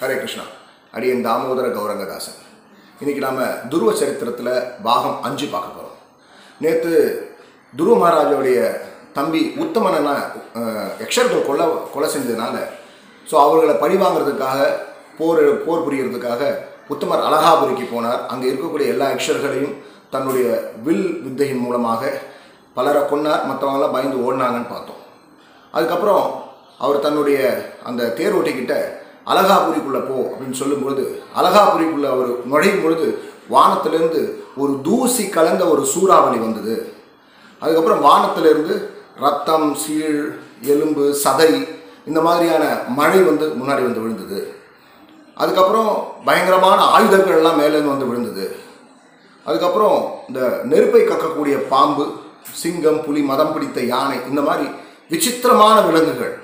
ஹரே கிருஷ்ணா. அடியன் தாமோதர கௌரங்கதாசன். இன்றைக்கி நாம் துருவ சரித்திரத்தில் பாகம் அஞ்சு பார்க்க போகிறோம் நேற்று துருவ மகாராஜாவுடைய தம்பி உத்தமனை யக்ஷர்கள் கொலை கொலை செஞ்சதுனால ஸோ அவர்களை பழி வாங்குறதுக்காக போர் போர் புரியறதுக்காக உத்தமர் அலகாபுரிக்கு போனார். அங்கே இருக்கக்கூடிய எல்லா யக்ஷர்களையும் தன்னுடைய வில் வித்தையின் மூலமாக பலரை கொன்னார். மற்றவங்களாம் பயந்து ஓடினாங்கன்னு பார்த்தோம். அதுக்கப்புறம் அவர் தன்னுடைய அந்த தேர் ஓட்டிக்கிட்ட அலகாபுரிக்குள்ளே போ அப்படின்னு சொல்லும்பொழுது அலகாபுரிக்குள்ளே அவர் நுழையும் பொழுது வானத்திலிருந்து ஒரு தூசி கலந்த ஒரு சூறாவளி வந்தது. அதுக்கப்புறம் வானத்திலிருந்து ரத்தம் சீழ் எலும்பு சதை இந்த மாதிரியான மழை வந்து முன்னாடி வந்து விழுந்தது. அதுக்கப்புறம் பயங்கரமான ஆயுதங்கள் எல்லாம் மேலேருந்து வந்து விழுந்தது. அதுக்கப்புறம் இந்த நெருப்பை கக்கக்கூடிய பாம்பு சிங்கம் புலி மதம் பிடித்த யானை இந்த மாதிரி விசித்திரமான விலங்குகள்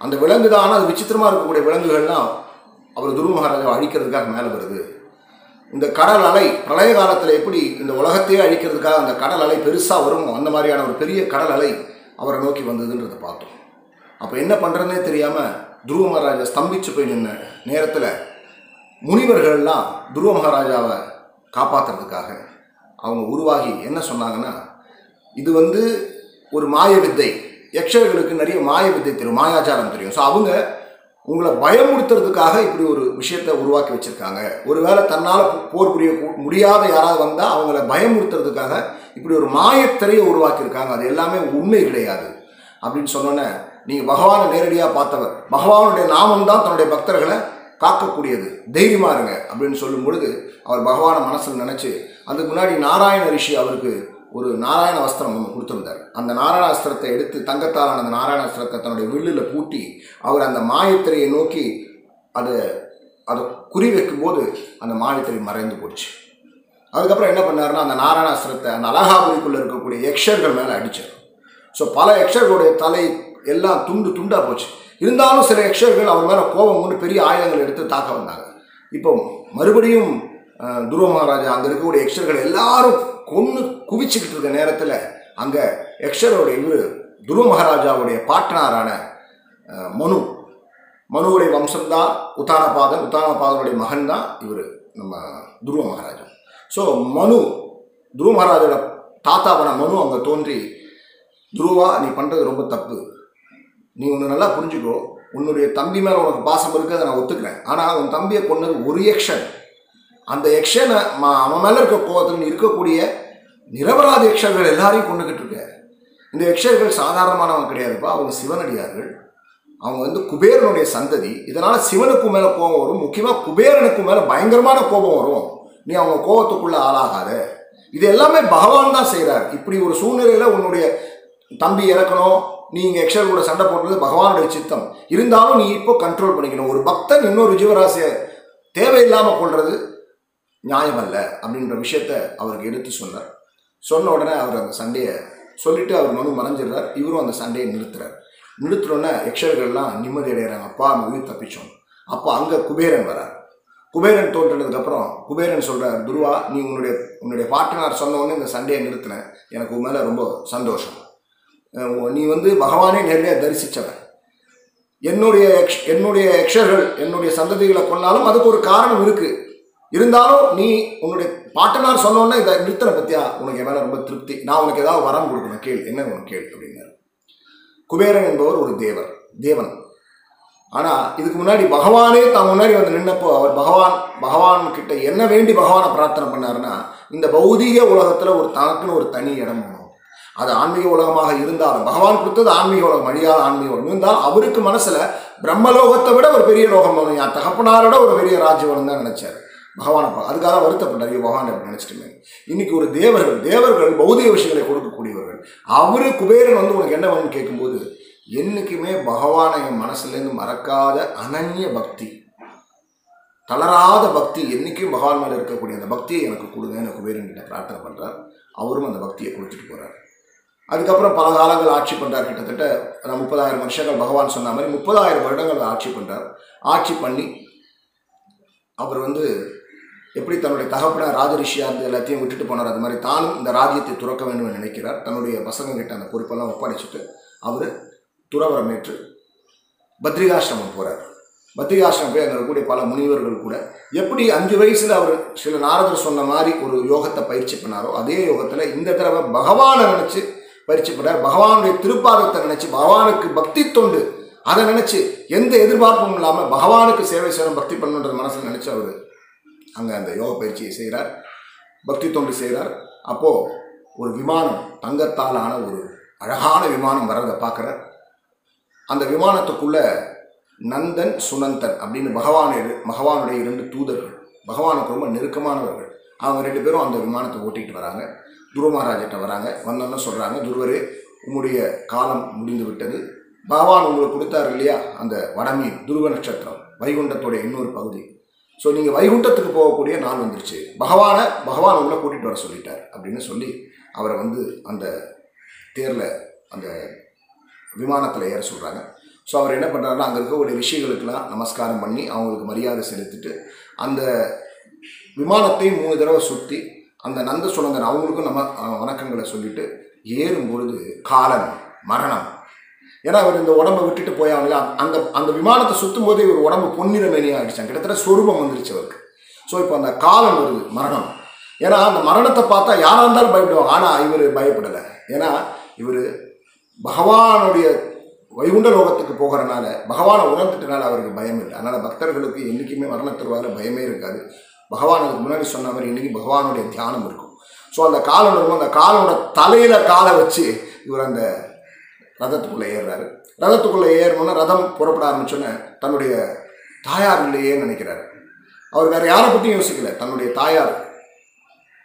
அந்த விலங்கு தானே அது விசித்திரமாக இருக்கக்கூடிய விலங்குகள்லாம் அவர் துருவ மகாராஜாவை அழிக்கிறதுக்காக மேலே வருது. இந்த கடல் அலை பிரளய காலத்தில் எப்படி இந்த உலகத்தையே அழிக்கிறதுக்காக அந்த கடல் அலை பெருசாக வரும் அந்த மாதிரியான ஒரு பெரிய கடல் அலை அவரை நோக்கி வந்ததுன்றதை பார்த்தோம். அப்போ என்ன பண்ணுறதுனே தெரியாமல் துருவ மகாராஜா ஸ்தம்பிச்சு போய் நின்ன நேரத்தில் முனிவர்கள்லாம் துருவ மகாராஜாவை காப்பாற்றுறதுக்காக அவங்க உருவாகி என்ன சொன்னாங்கன்னா இது வந்து ஒரு மாய வித்தை யக்ஷர்களுக்கு நிறைய மாய வித்தை தெரியும் மாயாச்சாரம் தெரியும். ஸோ அவங்க உங்களை பயமுறுத்துறதுக்காக இப்படி ஒரு விஷயத்தை உருவாக்கி வச்சுருக்காங்க. ஒருவேளை தன்னால் போர் புரிய முடியாத யாராவது வந்தால் அவங்கள பயமுறுத்துறதுக்காக இப்படி ஒரு மாயத்திரையை உருவாக்கியிருக்காங்க. அது எல்லாமே உண்மை கிடையாது. அப்படின்னு சொன்னோன்னே நீங்கள் பகவானை நேரடியாக பார்த்தவர் பகவானுடைய நாமம் தான் தன்னுடைய பக்தர்களை காக்கக்கூடியது. தைரியமா இருங்க அப்படின்னு சொல்லும் பொழுது அவர் பகவானை மனசில் நினச்சி அதுக்கு முன்னாடி நாராயண ரிஷி அவருக்கு ஒரு நாராயண வஸ்திரம் ஒன்று கொடுத்துருந்தார். அந்த நாராயண அஸ்திரத்தை எடுத்து தங்கத்தாலான அந்த நாராயண அஸ்திரத்தை தன்னுடைய வில்லில் பூட்டி அவர் அந்த மாயத்திரையை நோக்கி அதை அதை குறி வைக்கும்போது அந்த மாயத்திரை மறைந்து போச்சு. அதுக்கப்புறம் என்ன பண்ணாருன்னா அந்த நாராயண அஸ்திரத்தை அந்த அலகாபுரிக்குள்ளே இருக்கக்கூடிய யக்ஷர்கள் மேலே அடித்தார் ஸோ பல யக்ஷர்களுடைய தலை எல்லாம் துண்டு துண்டாக போச்சு. இருந்தாலும் சில யக்ஷர்கள் அவர் மேலே கோபம் கொண்டு பெரிய ஆயுதங்கள் எடுத்து தாக்க வந்தாங்க. இப்போ மறுபடியும் துருவ மகாராஜா அங்கே இருக்கக்கூடிய யக்ஷர்கள் எல்லாரும் கொன்று குவிச்சுக்கிட்டு இருக்க நேரத்தில் அங்கே யக்ஷரோடைய இவர் துருவ மகாராஜாவுடைய பாட்டனாரான மனு. மனுவுடைய வம்சம்தான் உத்தானபாதன் உத்தானபாதனுடைய மகன் தான் இவர் நம்ம துருவ மகாராஜா. ஸோ மனு துருவ மகாராஜோட தாத்தாவான மனு அங்கே தோன்றி துருவா நீ பண்ணுறது ரொம்ப தப்பு. நீ ஒன்று நல்லா புரிஞ்சுக்கோ. உன்னுடைய தம்பி மேலே உனக்கு பாசம் இருக்குது அதை நான் ஒத்துக்கிறேன். ஆனால் உன் தம்பியை கொண்டது ஒரு யக்ஷன் அந்த யக்ஷனை மா அவன் மேலே இருக்க கோவத்தில் இருக்கக்கூடிய நிரபராத யக்ஷர்கள் எல்லாரையும் கொண்டுகிட்டு இருக்க. இந்த யக்ஷர்கள் சாதாரணமானவங்க கிடையாதுப்பா அவங்க சிவனடியார்கள். அவங்க வந்து குபேரனுடைய சந்ததி. இதனால் சிவனுக்கு மேலே கோபம் வரும். முக்கியமாக குபேரனுக்கு மேலே பயங்கரமான கோபம் வரும். நீ அவங்க கோபத்துக்குள்ளே ஆளாகாத. இது எல்லாமே பகவான் தான் செய்கிறார் இப்படி ஒரு சூழ்நிலையில் உன்னுடைய தம்பி இறக்கணும். நீ இங்கே எக்ஷர் கூட சண்டை போடுறது பகவானுடைய சித்தம். இருந்தாலும் நீ இப்போ கண்ட்ரோல் பண்ணிக்கணும். ஒரு பக்தன் இன்னொரு ஜீவராசியை தேவையில்லாமல் கொள்வது நியாயமல்ல அப்படின்ற விஷயத்த அவருக்கு எடுத்து சொன்னார். சொன்ன உடனே அவர் அந்த சண்டையை சொல்லிவிட்டு அவர் மனு மறைஞ்சிடுறார். இவரும் அந்த சண்டையை நிறுத்துறார். நிறுத்தினோடனே யக்ஷர்கள்லாம் நிம்மதி அடைகிறாங்க அப்பா நம்ம உயிர் தப்பிச்சோம். அப்போ அங்கே குபேரன் வரார். குபேரன் தோன்றினதுக்கப்புறம் குபேரன் சொல்கிறார் துருவா நீ உன்னுடைய உன்னுடைய பாட்டனார் சொன்னவொடனே இந்த சண்டையை நிறுத்தினேன் எனக்கு உன் மேலே ரொம்ப சந்தோஷம். நீ வந்து பகவானே நேரடியாக தரிசித்தவன் என்னுடைய எக்ஷ் என்னுடைய யக்ஷர்கள் என்னுடைய சந்ததிகளை கொன்னாலும் அதுக்கு ஒரு காரணம் இருக்குது இருந்தாலும் நீ உன்னுடைய பாட்டனார் சொன்னோன்னே இதை நிறுத்தனை பத்தியா? உனக்கு என் மேலே ரொம்ப திருப்தி. நான் உனக்கு ஏதாவது வரம் கொடுக்கணும். கேள். என்ன உனக்கு கேள் அப்படின்னாரு. குபேரன் என்பவர் ஒரு தேவர் தேவன். ஆனால் இதுக்கு முன்னாடி பகவானே தான் முன்னாடி வந்து நின்னப்போ அவர் பகவான் பகவான் கிட்ட என்ன வேண்டி பகவானை பிரார்த்தனை பண்ணாருன்னா இந்த பௌதீக உலகத்தில் ஒரு தனக்குன்னு ஒரு தனி இடம் வேணும் அது ஆன்மீக உலகமாக இருந்தாலும் பகவான் கொடுத்தது ஆன்மீக உலகம் அழியாத ஆன்மீக உலகம். இருந்தால் அவருக்கு மனசில் பிரம்மலோகத்தை விட ஒரு பெரிய லோகம் வேணும் என் தகப்பனாரோட ஒரு பெரிய ராஜ்யம் தான் நினச்சாரு. பகவானை பா- அதுக்காக வருத்தப்பட்டார் ஐயோ பகவான் அப்படி நினைச்சிட்டுமே. இன்னைக்கு ஒரு தேவர்கள் தேவர்கள் பௌதிக விஷயங்களை கொடுக்கக்கூடியவர்கள் அவரு குபேரன் வந்து உனக்கு என்ன வேணும்னு கேட்கும்போது என்றைக்குமே பகவானை என் மனசுலேருந்து மறக்காத அனன்ய பக்தி. தளராத பக்தி என்றைக்கும் பகவான் மேலே இருக்கக்கூடிய அந்த பக்தியை எனக்கு கொடுங்க குபேரன் கிட்ட பிரார்த்தனை பண்ணுறார் அவரும் அந்த பக்தியை கொடுத்துட்டு போகிறார் அதுக்கப்புறம் பல காலங்கள் ஆட்சி பண்ணுறார் கிட்டத்தட்ட நான் முப்பதாயிரம் வருஷங்கள் பகவான் சொன்ன மாதிரி முப்பதாயிரம் வருடங்கள் ஆட்சி பண்ணுறார் ஆட்சி பண்ணி அவர் வந்து எப்படி தன்னுடைய தகப்பன ராஜரிஷியாக இருந்து எல்லாத்தையும் விட்டுட்டு போனார்? அது மாதிரி தானும் இந்த ராஜ்யத்தை துறக்க வேண்டும் என்று நினைக்கிறார். தன்னுடைய பசங்ககிட்ட அந்த பொறுப்பெல்லாம் ஒப்படைச்சிட்டு அவர் துறவரம் ஏற்று பத்ரிகாசிரமம் போகிறார் பத்ரிகாசிரமம் போய் அங்கே இருக்கக்கூடிய பல முனிவர்கள் கூட எப்படி அஞ்சு வயசில் அவர் சில நாரதர் சொன்ன மாதிரி ஒரு யோகத்தை பயிற்சி பண்ணாரோ அதே யோகத்தில் இந்த தடவை பகவானை நினச்சி பயிற்சி பண்ணார். பகவானுடைய திருப்பாதத்தை நினச்சி பகவானுக்கு பக்தி தொண்டு. அதை நினச்சி எந்த எதிர்பார்ப்பும் இல்லாமல் பகவானுக்கு சேவை செய்யணும் பக்தி பண்ணணுன்ற மனசில் நினச்சி அவர் அங்கே அந்த யோக பயிற்சியை செய்கிறார் பக்தி தொண்டு செய்கிறார் அப்போது ஒரு விமானம் தங்கத்தால் ஆன ஒரு அழகான விமானம் வர்றதை பார்க்குறார். அந்த விமானத்துக்குள்ளே நந்தன் சுனந்தன் அப்படின்னு பகவான் பகவானுடைய இரண்டு தூதர்கள் பகவானுக்கு ரொம்ப நெருக்கமானவர்கள். அவங்க ரெண்டு பேரும் அந்த விமானத்தை ஓட்டிகிட்டு வராங்க. துருவ மகாராஜிட்ட வராங்க. வந்தோன்னு சொல்கிறாங்க துருவரே உங்களுடைய காலம் முடிந்து விட்டது. பகவான் உங்களுக்கு கொடுத்தாரு இல்லையா? அந்த வடமீன் துருவ நட்சத்திரம் வைகுண்டத்துடைய இன்னொரு பகுதி. ஸோ நீங்கள் வைகுண்டத்துக்கு போகக்கூடிய நாள் வந்துருச்சு. பகவானை பகவான் உங்களை கூட்டிகிட்டு வர சொல்லிட்டார் அப்படின்னு சொல்லி அவரை வந்து அந்த தேரில் அந்த விமானத்தில் ஏற சொல்கிறாங்க ஸோ அவர் என்ன பண்ணுறாருன்னா அங்கே இருக்கக்கூடிய ரிஷிகளுக்கெல்லாம் நமஸ்காரம் பண்ணி அவங்களுக்கு மரியாதை செலுத்திட்டு அந்த விமானத்தை மூணு தடவை சுற்றி அந்த நந்த சுனந்தன் அவங்களுக்கும் நம்ம வணக்கங்களை சொல்லிட்டு ஏறும் பொழுது காலம் மரணம். ஏன்னா அவர் இந்த உடம்பை விட்டுட்டு போயாங்களா? அந்த அந்த விமானத்தை சுற்றும் போதே இவர் உடம்பு பொன்னிற மேனியாக ஆயிடுச்சாங்க கிட்டத்தட்ட சொரூபம் வந்துருச்சு அவருக்கு. ஸோ இப்போ அந்த காலம் வருது மரணம். ஏன்னா அந்த மரணத்தை பார்த்தா யாராக இருந்தாலும் பயப்படுவாங்க. ஆனால் இவர் பயப்படலை. ஏன்னா இவர் பகவானுடைய வைகுண்ட லோகத்துக்கு போகிறனால பகவானை உணர்ந்துட்டனால அவருக்கு பயம் இல்லை. அதனால் பக்தர்களுக்கு என்றைக்குமே மரணத்திற்காக பயமே இருக்காது. பகவான் அதுக்கு முன்னாடி சொன்ன மாதிரி இன்றைக்கி பகவானுடைய தியானம் இருக்கும். ஸோ அந்த காலம் வரும்போது அந்த காலோட தலையில் காலை வச்சு இவர் அந்த ரதத்துக்குள்ளே ஏறுறாரு. ரதத்துக்குள்ளே ஏறணும்னா ரதம் புறப்பட ஆரம்பிச்சோன்னு தன்னுடைய தாயார் இல்லையே நினைக்கிறாரு. அவர் வேறு யாரை பற்றியும் யோசிக்கல. தன்னுடைய தாயார்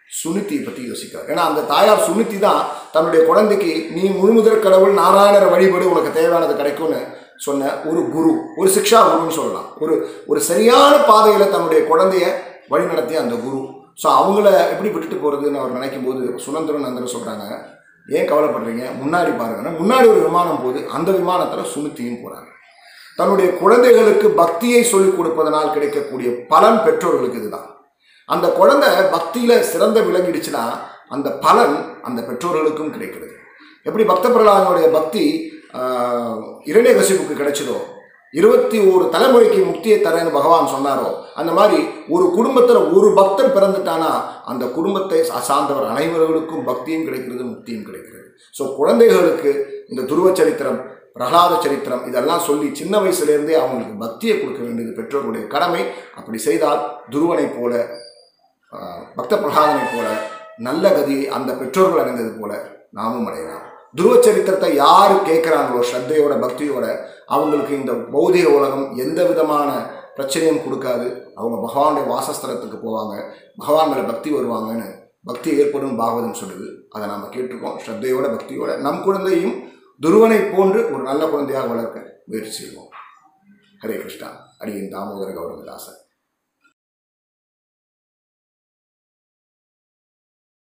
சுனித்தியை பற்றி யோசிக்கிறார். ஏன்னா அந்த தாயார் சுனித்தி தான் தன்னுடைய குழந்தைக்கு நீ முழுமுதற் கடவுள் நாராயணர் வழிபடு உனக்கு தேவையானது கிடைக்கும்னு சொன்ன ஒரு குரு ஒரு சிக்ஷா குருன்னு சொல்லலாம். ஒரு ஒரு சரியான பாதையில் தன்னுடைய குழந்தைய வழிநடத்திய அந்த குரு. ஸோ அவங்கள எப்படி விட்டுட்டு போகிறதுன்னு அவர் நினைக்கும் போது சுனந்திரன் நந்தர் சொல்கிறாங்க ஏன் கவலைப்படுறீங்க? முன்னாடி பாருங்கன்னா முன்னாடி ஒரு விமானம் போகுது. அந்த விமானத்தில் சுமித்தியும் போகிறாங்க தன்னுடைய குழந்தைகளுக்கு பக்தியை சொல்லிக் கொடுப்பதனால் கிடைக்கக்கூடிய பலன் பெற்றோர்களுக்கு இதுதான். அந்த குழந்தை பக்தியில் சிறந்த விளங்கிடுச்சுன்னா அந்த பலன் அந்த பெற்றோர்களுக்கும் கிடைக்கிறது. எப்படி பக்த பிரகலாதனுடைய பக்தி இரண்யகசிப்புக்கு கிடைச்சதோ இருபத்தி ஒரு தலைமுறைக்கு முக்தியை தரேன்னு பகவான் சொன்னாரோ அந்த மாதிரி ஒரு குடும்பத்தில் ஒரு பக்தர் பிறந்துட்டானா அந்த குடும்பத்தை சார்ந்தவர் அனைவர்களுக்கும் பக்தியும் கிடைக்கிறது முக்தியும் கிடைக்கிறது. ஸோ குழந்தைகளுக்கு இந்த துருவ சரித்திரம் பிரகலாத சரித்திரம் இதெல்லாம் சொல்லி சின்ன வயசுலேருந்தே அவங்களுக்கு பக்தியை கொடுக்க வேண்டியது பெற்றோர்களுடைய கடமை. அப்படி செய்தால் துருவனைப் போல பக்த பிரகலாதனைப் போல நல்ல கதியை அந்த பெற்றோர்கள் அடைந்தது போல நாமும் அடையலாம். துருவ சரித்திரத்தை யார் கேட்குறாங்களோ ஸ்ரத்தையோட பக்தியோட அவங்களுக்கு இந்த பௌதிக உலகம் எந்த விதமான பிரச்சனையும் கொடுக்காது. அவங்க பகவானுடைய வாசஸ்தலத்துக்கு போவாங்க. பகவான் மேலே பக்தி வருவாங்கன்னு பக்தி ஏற்படும் பாகவதம் சொல்லுது. அதை நாம் கேட்டிருக்கோம். ஸ்ரத்தையோட பக்தியோட. நம் குழந்தையும் துருவனை போன்று ஒரு நல்ல குழந்தையாக வளர்க்க முயற்சி செய்வோம். ஹரே கிருஷ்ணா. அடியின் தாமோதர கௌரவதாசன்